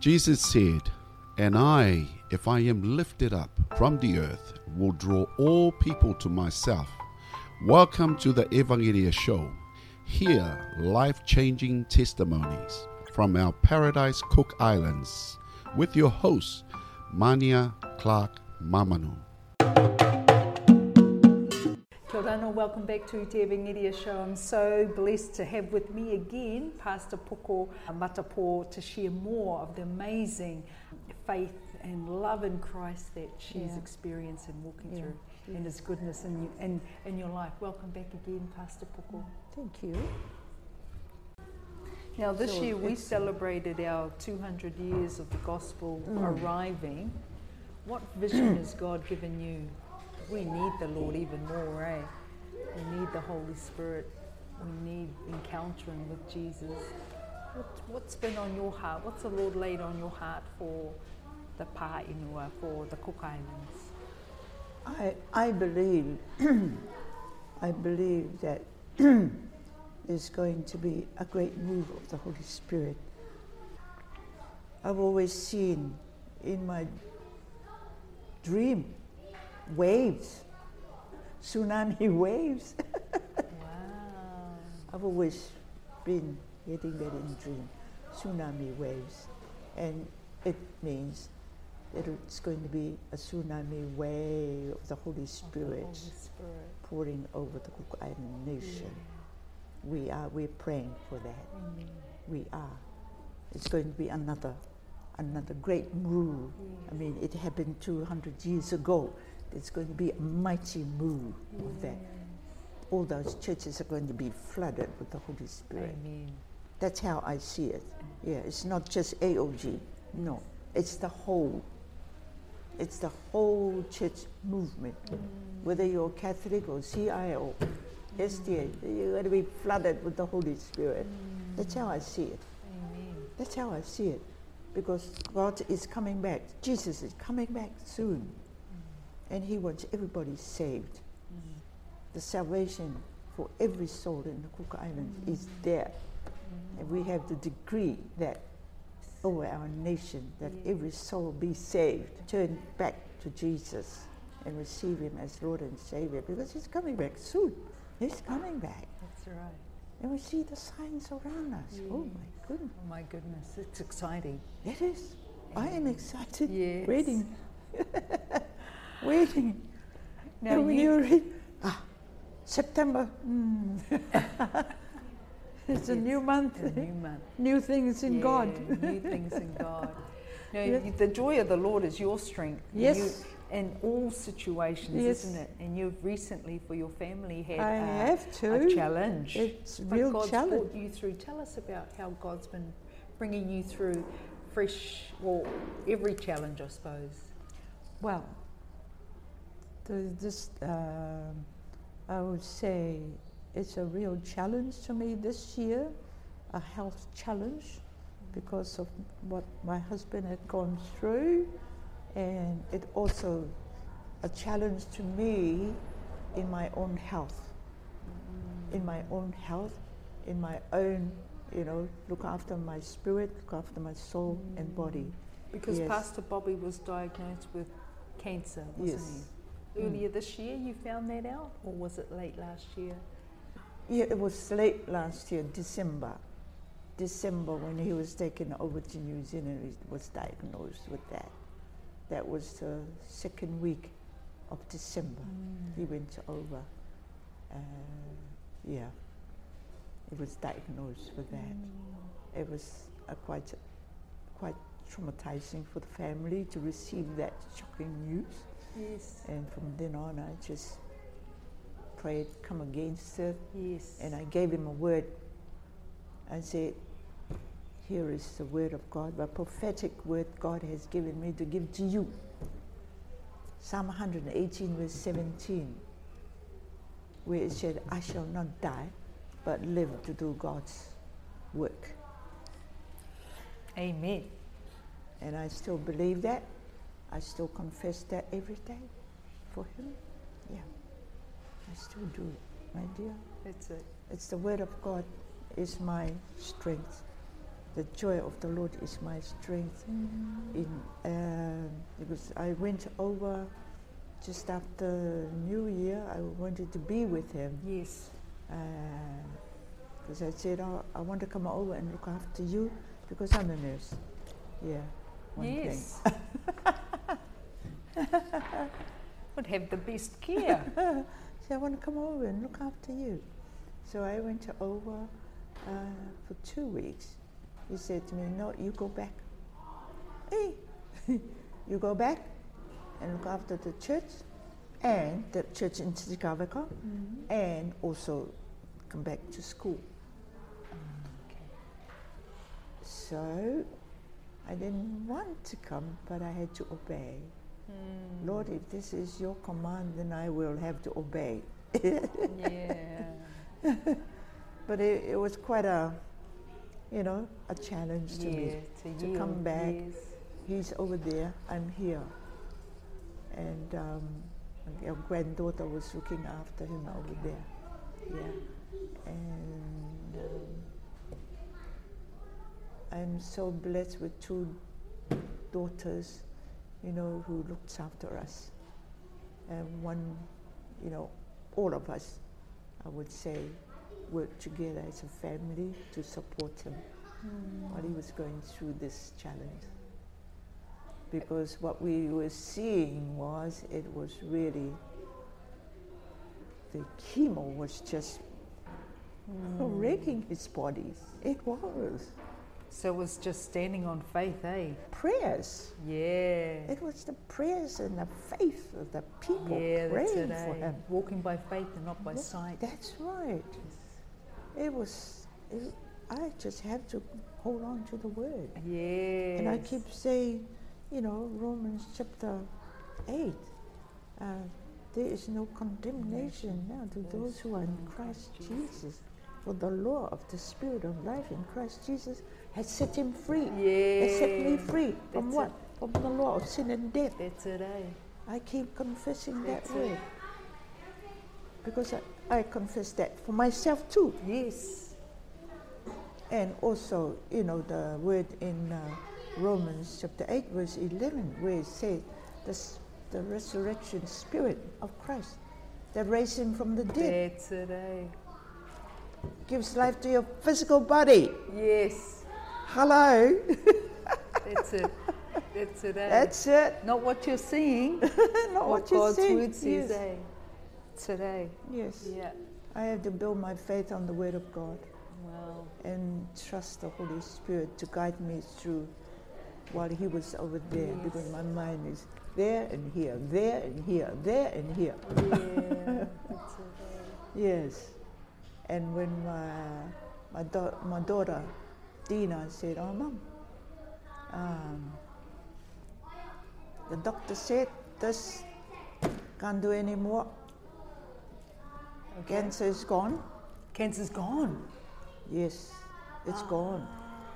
Jesus said, And I, if I am lifted up from the earth, will draw all people to myself. Welcome to the Ēvangeria Show. Hear life changing testimonies from our Paradise Cook Islands with your host, Mania Clarke Mamanu. Welcome back to Te Ēvangeria Show. I'm so blessed to have with me again Pastor Poko Matapo to share more of the amazing faith and love in Christ that she's Yeah. experienced and walking Yeah. through and His goodness in, you, in, in your life. Welcome back again, Pastor Poko. Thank you. Now, this So year we celebrated our 200 years of the gospel Mm. arriving. What vision has God given you? We need the Lord even more, eh? We need the Holy Spirit. We need encountering with Jesus. What, what's been on your heart? What's the Lord laid on your heart for the Pāinua, for the Cook Islands? I, I believe, I believe that there's going to be a great move of the Holy Spirit. I've always seen in my dream waves, tsunami waves. Wow. I've always been getting that in dream, tsunami waves. And it means that it's going to be a tsunami wave of the Holy Of the Spirit Holy Spirit. pouring over the Cook Island nation. We are, we're praying for that. Amen. We are. It's going to be another, another great move. I mean, it happened 200 years ago. It's going to be a mighty move of that. All those churches are going to be flooded with the Holy Spirit. Amen. That's how I see it. Yeah, it's not just AOG. No, it's the whole. It's the whole church movement. Whether you're Catholic or CIO, SDA, you're going to be flooded with the Holy Spirit. That's how I see it. Amen. That's how I see it. Because God is coming back. Jesus is coming back soon. And He wants everybody saved. The salvation for every soul in the Cook Islands is mm-hmm. there. And we have to decree that over our nation, that every soul be saved, turn back to Jesus and receive Him as Lord and Savior because He's coming back soon. He's coming back. That's right. And we see the signs around us. Oh my goodness. Oh my goodness, it's exciting. It is. I am excited. Yes. Waiting. Waiting. Now when you- read, ah, September. mm. it's a new month. A new month. New things in Yeah, God. new things in God. Yeah. you- the joy of the Lord is your strength. Yes. You, in all situations, Yes. isn't it? And you've recently, for your family, had I a, have a to. challenge. It's but real God's challenge. brought you through. Tell us about how God's been bringing you through fresh, well, every challenge, I suppose. Well, the, this, um, I would say it's a real challenge to me this year, a health challenge because of what my husband had gone through, and it also a challenge to me in my own health, in my own health, in my own, you know, look after my spirit, look after my soul and body. Because Yes. Pastor Bobby was diagnosed with cancer, wasn't Yes. he? Mm. Earlier this year, you found that out, or was it late last year? Yeah, it was late last year, December. December when he was taken over to New Zealand, he was diagnosed with that. That was the second week of December. He went over. Uh, yeah, he was diagnosed with that. It was uh, quite, quite traumatizing for the family to receive that shocking news. Yes. And from then on, I just prayed, come against it. Yes. And I gave him a word. I said, Here is the word of God, the prophetic word God has given me to give to you. Psalm 118, verse 17, where it said, I shall not die, but live to do God's work. Amen. And I still believe that. I still confess that every day for Him. Yeah. I still do it, my dear. That's it. It's the Word of God is my strength. the joy of the Lord is my strength. In um because I went over just after New Year, I wanted to be with him Yes. because I said, oh, I want to come over and look after you because I'm a nurse. Yeah. one thing. yes. Would have the best care. So I want to come over and look after you. So I went over uh, for two weeks. He said to me, No, you go back. Hey, you go back and look after the church and the church in Titikaveka Mm-hmm. and also come back to school. So I didn't want to come, but I had to obey. Mm. Lord, if this is your command, then I will have to obey. Yeah. But it, it was quite a, you know, a challenge to yeah. me. To, to yield, come back. Yes. He's over there, I'm here. And um, our granddaughter was looking after him over there. Yeah. And um, I'm so blessed with two daughters, you know, who looks after us. And one, you know, all of us, I would say, work together as a family to support him hmm. while he was going through this challenge. Because what we were seeing was it was really the chemo was just hmm. wrecking his body. It was. So it was just standing on faith, eh? Prayers. Yeah. It was the prayers and the faith of the people yeah, praying it, for eh? him. Walking by faith and not by Yeah, sight. That's right. It was. It, I just have to hold on to the word. Yes. And I keep saying, you know, Romans chapter 8, uh, there is no condemnation now to those who are in Christ Jesus. For the law of the Spirit of life in Christ Jesus has set him free. Has set me Yeah. free from That's what? it. From the law of sin and death. That's it, eh? I keep confessing That's that it. word. Because I, I confess that for myself too. Yes. And also, you know, the word in uh, Romans chapter 8, verse 11, where it says, the, the resurrection spirit of Christ that raised him from the dead That's it, eh? gives life to your physical body. Yes. Hello. That's it. That's it, eh? That's it. not what you're seeing, Not what what you God's say. word says, yes. eh? Today. yes. Yeah. I have to build my faith on the word of God Wow. and trust the Holy Spirit to guide me through while he was over there because my mind is there and here, there and here, there and here. Yeah. Eh? Yes. And when my, my, da- my daughter, Dina, said, Oh, mom, um, the doctor said this can't do any more. Okay. Cancer is gone. Cancer's gone. Yes, it's gone.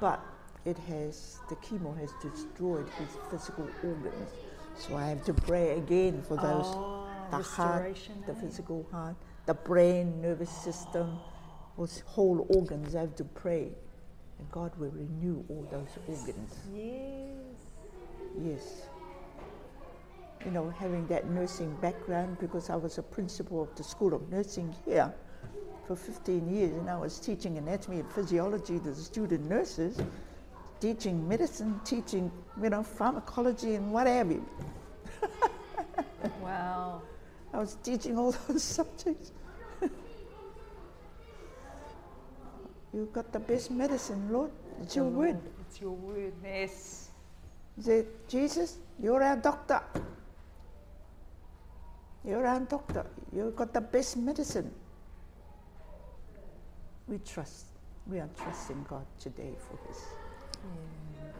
But it has, the chemo has destroyed his physical organs. So I have to pray again for those oh, the heart, the eh? physical heart, the brain, nervous system, those whole organs. I have to pray. And God will renew all those organs. Yes. Yes. You know, having that nursing background because I was a principal of the School of Nursing here for 15 years and I was teaching anatomy and physiology to the student nurses, teaching medicine, teaching, you know, pharmacology and what have you. Wow. I was teaching all those subjects. You've got the best medicine, Lord. It's your word. It's your word. Yes. Said, Jesus, you're our doctor. You're our doctor. You've got the best medicine. We trust. We are trusting God today for this. Yeah.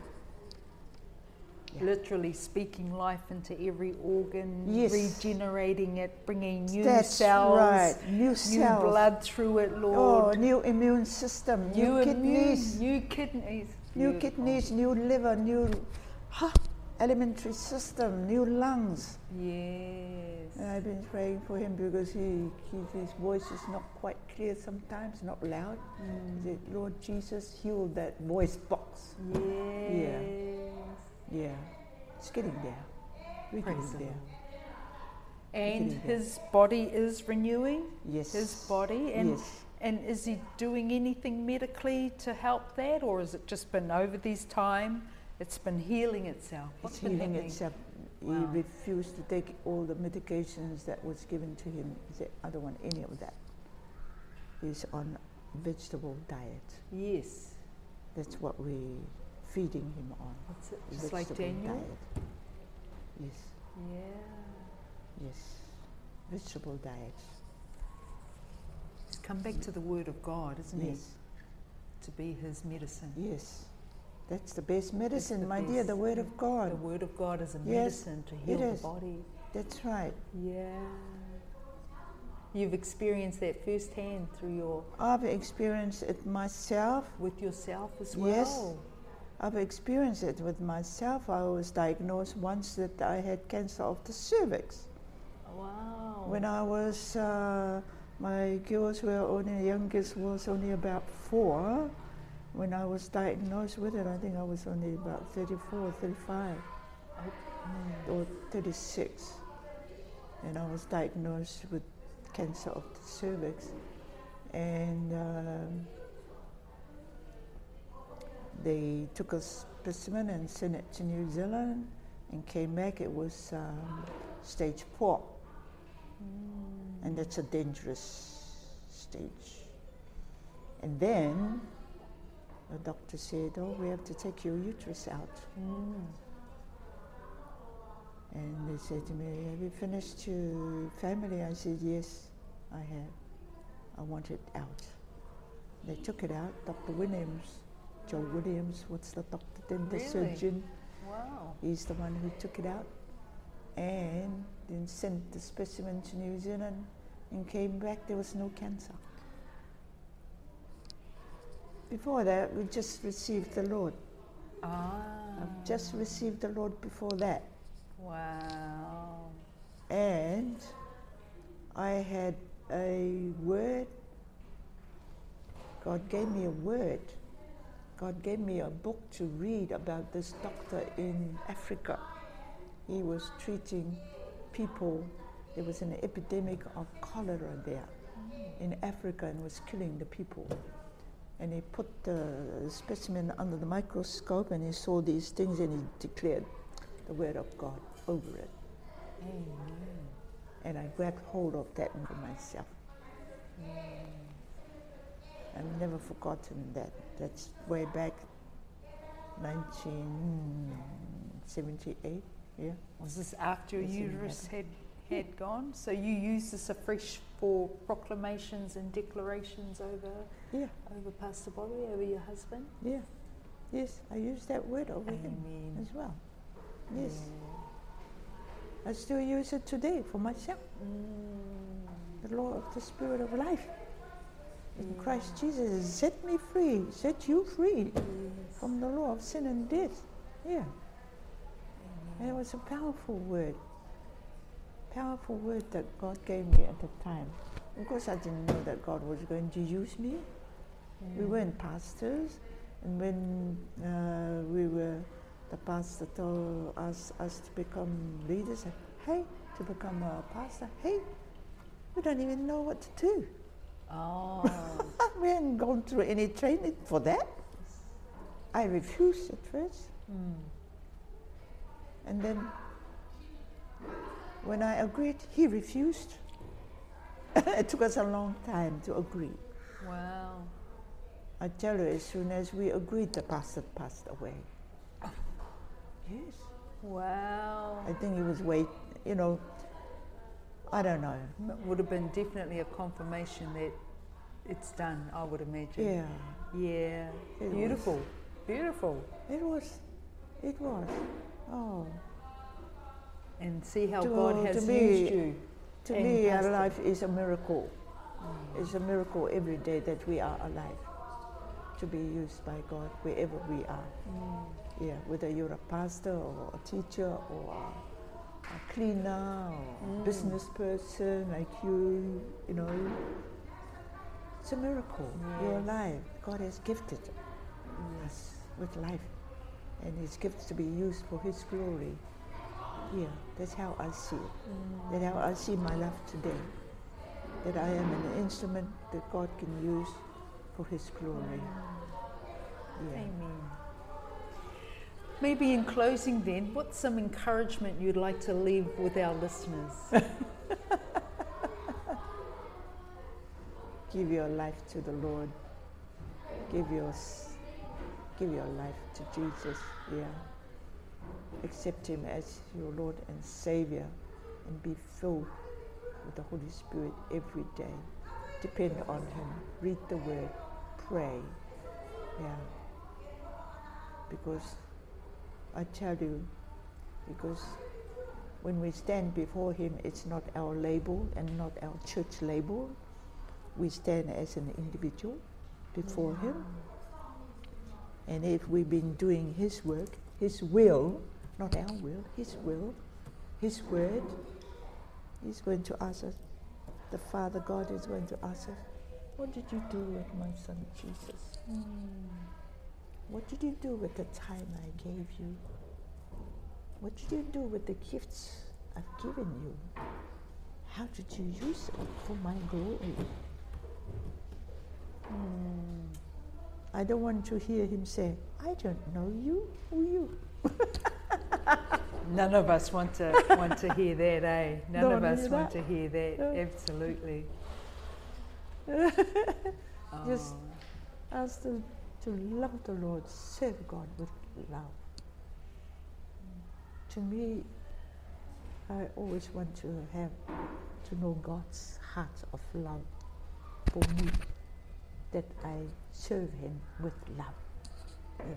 Literally speaking life into every organ, Yes. regenerating it, bringing new That's cells, right. New new cells. blood through it, Oh, Lord. new immune system, new, new kidneys, immune, new kidneys. new Beautiful. kidneys, new liver, new. Huh? alimentary system, new lungs. Yes. And I've been praying for him because he, he his voice is not quite clear sometimes, not loud. Mm. I said, Lord Jesus, heal that voice box. Yes. Yeah, it's getting there. We're Praise getting the there. And Getting there. his body is renewing Yes. his body, and yes. and is he doing anything medically to help that, or has it just been over this time? It's been healing itself. What's It's healing happening? itself. Wow. He refused to take all the medications that was given to him. He said, I don't want any of that. He's on vegetable diet. Yes. That's what we're feeding him on. What's it? Just like Daniel. Diet. Yes, Yeah. yes. Vegetable diet. He's come back to the Word of God, isn't Yes, he? To be his medicine. yes. That's the best medicine, the my dear, the. Word of God. The Word of God is a Yes, medicine to heal the body. That's right. Yeah. You've experienced that firsthand through your I've experienced it myself. with yourself as well. Yes. I've experienced it with myself. I was diagnosed once that I had cancer of the cervix. Wow. When I was, uh, my girls were only, the youngest was only about four. When I was diagnosed with it, I think I was only about 34, 35, or 36. And I was diagnosed with cancer of the cervix. And um, they took a specimen and sent it to New Zealand and came back. It was um, stage four and that's a dangerous stage. And then the doctor said, "Oh, we have to take your uterus out." Mm. And they said to me, "Have you finished your family?" I said, "Yes, I have. I want it out." They took it out. Dr. Williams, Joe Williams, what's the doctor then? The Really? surgeon. Wow. He's the one who took it out and then sent the specimen to New Zealand and came back, there was no cancer. Before that, we just received the Lord. Ah. I've just received the Lord before that. Wow. And I had a word. God gave me a word. God gave me a book to read about this doctor in Africa. He was treating people. There was an epidemic of cholera there in Africa and was killing the people. And he put the specimen under the microscope and he saw these things and he declared the word of God over it. Amen. And I grabbed hold of that for myself. I've never forgotten that. That's way back 1978. Yeah. Was this after your Yes, uterus had, had gone? So you used this afresh for proclamations and declarations over Yeah. over Pastor Bobby, over your husband? Yeah. Yes, I used that word over him as well. Yes. I still use it today for myself. Mm. The law of the spirit of life. In. Christ Jesus set me free, set you free Yes. from the law of sin and death. Yeah. And it was a powerful word. Powerful word that God gave me at the time. Of course, I didn't know that God was going to use me. We weren't pastors. And when uh, we were, the pastor told us, us to become leaders, hey, to become a pastor, hey, we don't even know what to do. Oh. we hadn't gone through any training for that. I refused at first. Mm. And then when I agreed, he refused. it took us a long time to agree. Wow. I tell you, as soon as we agreed, the pastor passed away. Yes. Wow. I think he was wait, you know, I don't know. It would have been definitely a confirmation that it's done, I would imagine. Yeah, Yeah. It was. Beautiful. Beautiful. it was, it was. Oh, And see how To- God has me, used you. to me, our life is a miracle. Mm. It's a miracle every day that we are alive. to be used by God wherever we are. Mm. Yeah, whether you're a pastor or a teacher or a, a cleaner or a business mm. person like you, you know. It's a miracle. You're alive. God has gifted us with life. And His gifts to be used for His glory. Yeah, that's how I see it. Mm. That's how I see my life today. That I am an instrument that God can use for His glory. Mm. Yeah. Amen. Maybe in closing, then, what's some encouragement you'd like to leave with our listeners? Give your life to the Lord. Give your, give your life to Jesus. Yeah. Accept Him as your Lord and Savior and be filled with the Holy Spirit every day. Depend on Him. Read the Word. Pray. Yeah. Because I tell you, because when we stand before Him, it's not our label and not our church label. We stand as an individual before Him. And if we've been doing His work, His will, not our will, His will, His word, He's going to ask us. The Father God is going to ask us, What did you do with my son Jesus? Mm. What did you do with the time I gave you? What did you do with the gifts I've given you? How did you use it for my glory? I don't want to hear him say, I don't know you. Who you? None of us want to want to hear that, eh? None Don't of us want that. to hear that. No. Absolutely. Just Oh, ask them to love the Lord, serve God with love. To me, I always want to have to know God's heart of love for me, that I serve Him with love. Yeah,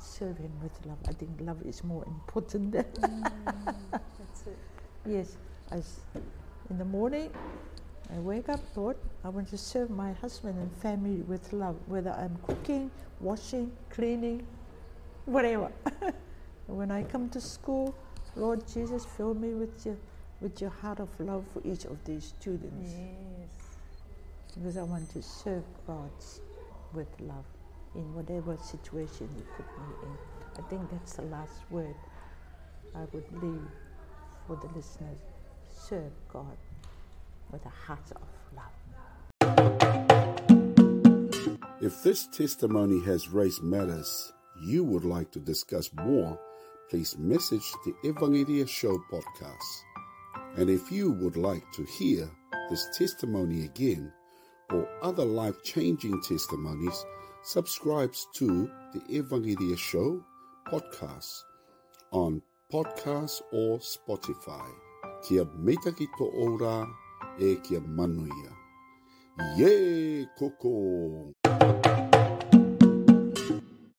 serve Him with love. I think love is more important than mm, that's it. Yes, I in the morning, I wake up, Lord, I want to serve my husband and family with love, whether I'm cooking, washing, cleaning, whatever. When I come to school, Lord Jesus, fill me with your, with your heart of love for each of these students, Yes. because I want to serve God with love in whatever situation you put me in. I think that's the last word I would leave for the listeners. Serve God with a heart of love. If this testimony has raised matters you would like to discuss more, please message the Ēvangeria Show podcast. And if you would like to hear this testimony again or other life changing testimonies, subscribe to the Ēvangeria Show podcast on podcast or Spotify. Kia meita ki ora e kia manuia. Ye koko!